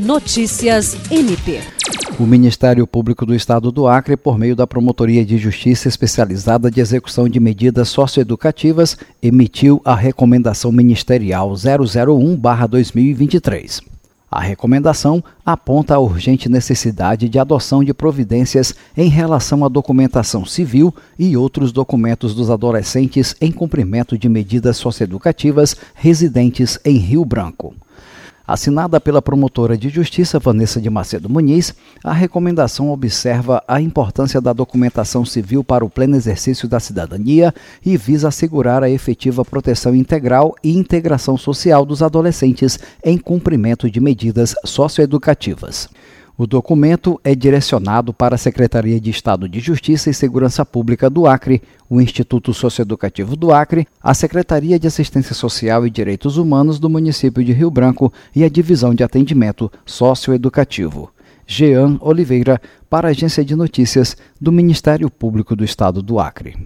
Notícias MP. O Ministério Público do Estado do Acre, por meio da Promotoria de Justiça Especializada de Execução de Medidas Socioeducativas, emitiu a Recomendação Ministerial 001-2023. A recomendação aponta a urgente necessidade de adoção de providências em relação à documentação civil e outros documentos dos adolescentes em cumprimento de medidas socioeducativas residentes em Rio Branco. Assinada pela promotora de justiça Vanessa de Macedo Muniz, a recomendação observa a importância da documentação civil para o pleno exercício da cidadania e visa assegurar a efetiva proteção integral e integração social dos adolescentes em cumprimento de medidas socioeducativas. O documento é direcionado para a Secretaria de Estado de Justiça e Segurança Pública do Acre, o Instituto Socioeducativo do Acre, a Secretaria de Assistência Social e Direitos Humanos do município de Rio Branco e a Divisão de Atendimento Socioeducativo. Jean Oliveira, para a Agência de Notícias do Ministério Público do Estado do Acre.